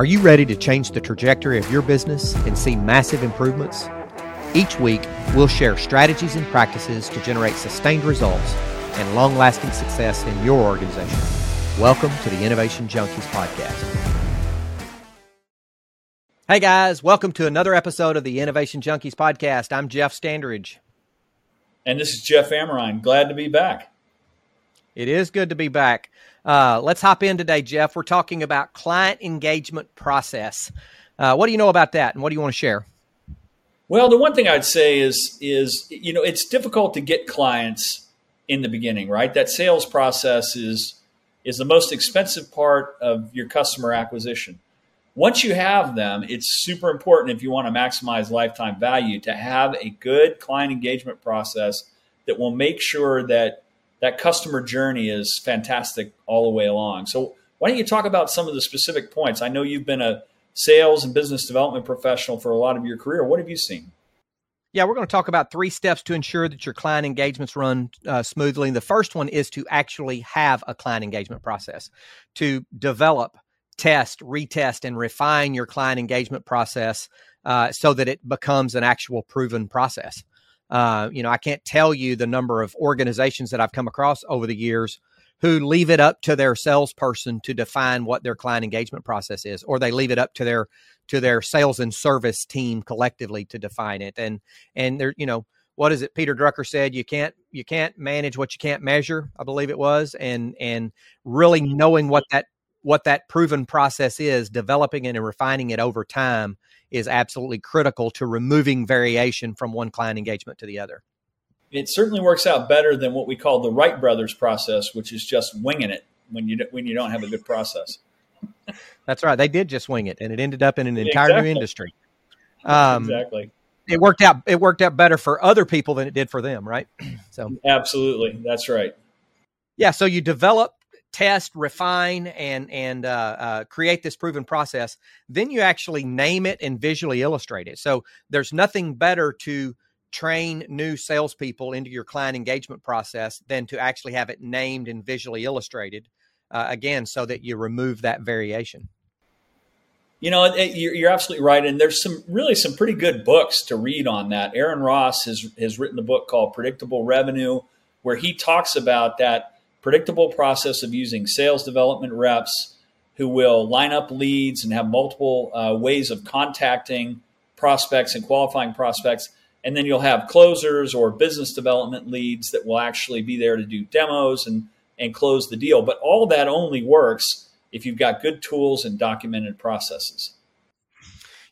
Are you ready to change the trajectory of your business and see massive improvements? Each week, we'll share strategies and practices to generate sustained results and long lasting success in your organization. Welcome to the Innovation Junkies Podcast. Hey guys, welcome to another episode of the Innovation Junkies Podcast. I'm Jeff Standridge. And this is Jeff Amerine. Glad to be back. It is good to be back. Uh, let's hop in today, Jeff. We're talking about client engagement process. Uh, what do you know about that, and what do you want to share? Well, the one thing I'd say is is you know it's difficult to get clients in the beginning, right? That sales process is is the most expensive part of your customer acquisition. Once you have them, it's super important if you want to maximize lifetime value to have a good client engagement process that will make sure that that customer journey is fantastic all the way along. So why don't you talk about some of the specific points? I know you've been a sales and business development professional for a lot of your career. What have you seen? Yeah, we're going to talk about three steps to ensure that your client engagements run uh, smoothly. The first one is to actually have a client engagement process, to develop, test, retest, and refine your client engagement process uh, so that it becomes an actual proven process. Uh, you know, I can't tell you the number of organizations that I've come across over the years who leave it up to their salesperson to define what their client engagement process is, or they leave it up to their to their sales and service team collectively to define it. And and there, you know, what is it? Peter Drucker said you can't you can't manage what you can't measure. I believe it was, and and really knowing what that what that proven process is, developing it and refining it over time is absolutely critical to removing variation from one client engagement to the other. It certainly works out better than what we call the Wright brothers process, which is just winging it when you when you don't have a good process. That's right. They did just wing it, and it ended up in an entire exactly. new industry. Um, exactly. It worked out. It worked out better for other people than it did for them, right? So absolutely, that's right. Yeah. So you develop test, refine, and and uh, uh, create this proven process, then you actually name it and visually illustrate it. So there's nothing better to train new salespeople into your client engagement process than to actually have it named and visually illustrated. Uh, again, so that you remove that variation. You know, it, you're, you're, absolutely right, and there's some really some pretty good books to read on that. Aaron Ross has has written a book called Predictable Revenue, where he talks about that predictable process of using sales development reps who will line up leads and have multiple uh, ways of contacting prospects and qualifying prospects. And then you'll have closers or business development leads that will actually be there to do demos and, and close the deal. But all that only works if you've got good tools and documented processes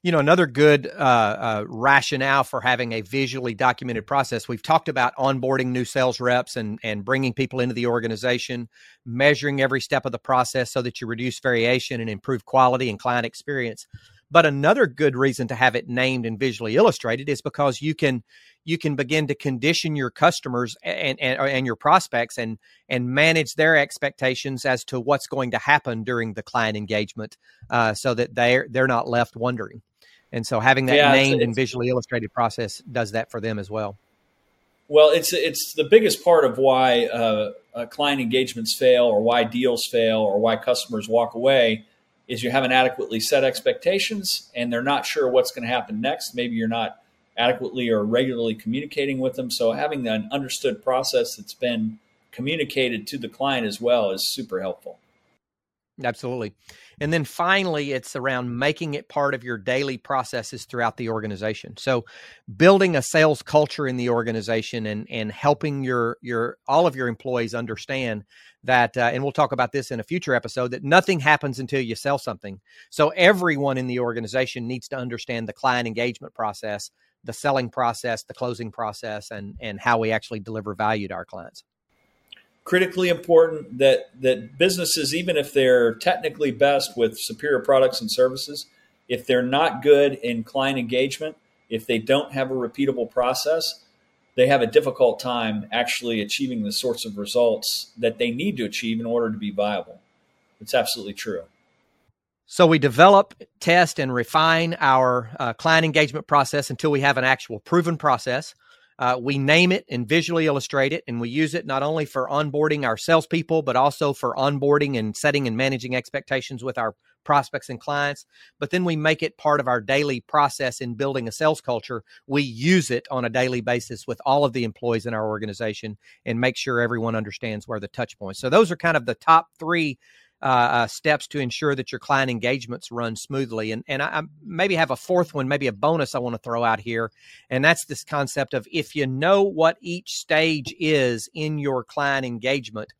you know another good uh, uh, rationale for having a visually documented process. We've talked about onboarding new sales reps and and bringing people into the organization measuring every step of the process so that you reduce variation and improve quality and client experience. But another good reason to have it named and visually illustrated is because you can you can begin to condition your customers and, and, and your prospects and and manage their expectations as to what's going to happen during the client engagement uh, so that they're they're not left wondering and so having that yeah, named it's, and visually illustrated process does that for them as well. Well, it's it's the biggest part of why uh, uh, client engagements fail, or why deals fail, or why customers walk away, is you haven't adequately set expectations, and they're not sure what's going to happen next. Maybe you're not adequately or regularly communicating with them. So having an understood process that's been communicated to the client as well is super helpful. Absolutely. And then finally, it's around making it part of your daily processes throughout the organization. So, building a sales culture in the organization and and helping your your all of your employees understand that. Uh, and we'll talk about this in a future episode. That nothing happens until you sell something. So everyone in the organization needs to understand the client engagement process, the selling process, the closing process, and and how we actually deliver value to our clients critically important that that businesses, even if they're technically best with superior products and services, if they're not good in client engagement, if they don't have a repeatable process, they have a difficult time actually achieving the sorts of results that they need to achieve in order to be viable. It's absolutely true. So we develop, test, and refine our uh, client engagement process until we have an actual proven process. Uh, we name it and visually illustrate it, and we use it not only for onboarding our salespeople, but also for onboarding and setting and managing expectations with our prospects and clients, but then we make it part of our daily process in building a sales culture. We use it on a daily basis with all of the employees in our organization and make sure everyone understands where the touch points. So those are kind of the top three uh, uh, steps to ensure that your client engagements run smoothly. And and I, I maybe have a fourth one, maybe a bonus I want to throw out here, and that's this concept of if you know what each stage is in your client engagement,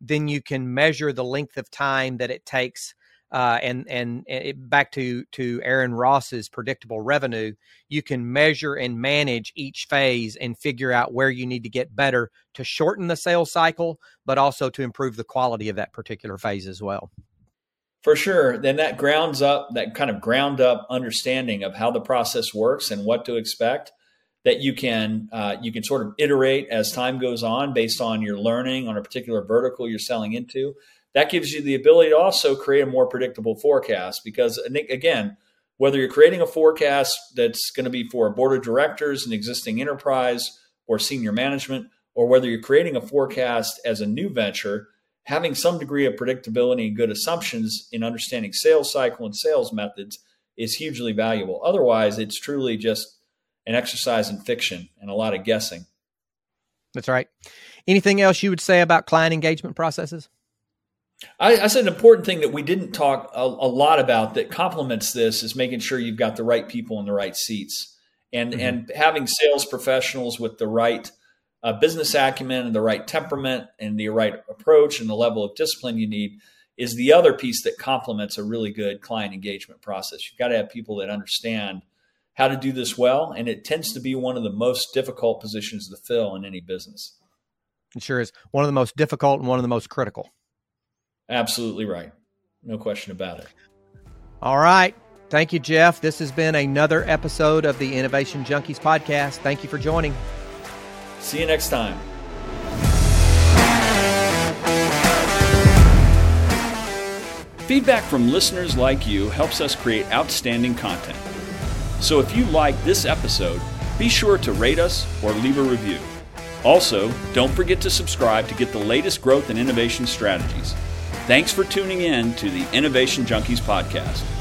then you can measure the length of time that it takes uh, and and it, back to to Aaron Ross's predictable revenue, you can measure and manage each phase and figure out where you need to get better to shorten the sales cycle, but also to improve the quality of that particular phase as well. For sure. Then that grounds up that kind of ground up understanding of how the process works and what to expect that you can uh, you can sort of iterate as time goes on based on your learning on a particular vertical you're selling into that gives you the ability to also create a more predictable forecast because again whether you're creating a forecast that's going to be for a board of directors an existing enterprise or senior management or whether you're creating a forecast as a new venture having some degree of predictability and good assumptions in understanding sales cycle and sales methods is hugely valuable. Otherwise it's truly just an exercise in fiction and a lot of guessing. That's right. Anything else you would say about client engagement processes I, said an important thing that we didn't talk a, a, lot about that complements this is making sure you've got the right people in the right seats and mm-hmm. and having sales professionals with the right uh, business acumen and the right temperament and the right approach and the level of discipline you need is the other piece that complements a really good client engagement process. You've got to have people that understand how to do this well, and it tends to be one of the most difficult positions to fill in any business. It sure is one of the most difficult and one of the most critical. Absolutely right. No question about it. All right. Thank you, Jeff. This has been another episode of the Innovation Junkies podcast. Thank you for joining. See you next time. Feedback from listeners like you helps us create outstanding content. So if you like this episode, be sure to rate us or leave a review. Also, don't forget to subscribe to get the latest growth and innovation strategies. Thanks for tuning in to the Innovation Junkies podcast.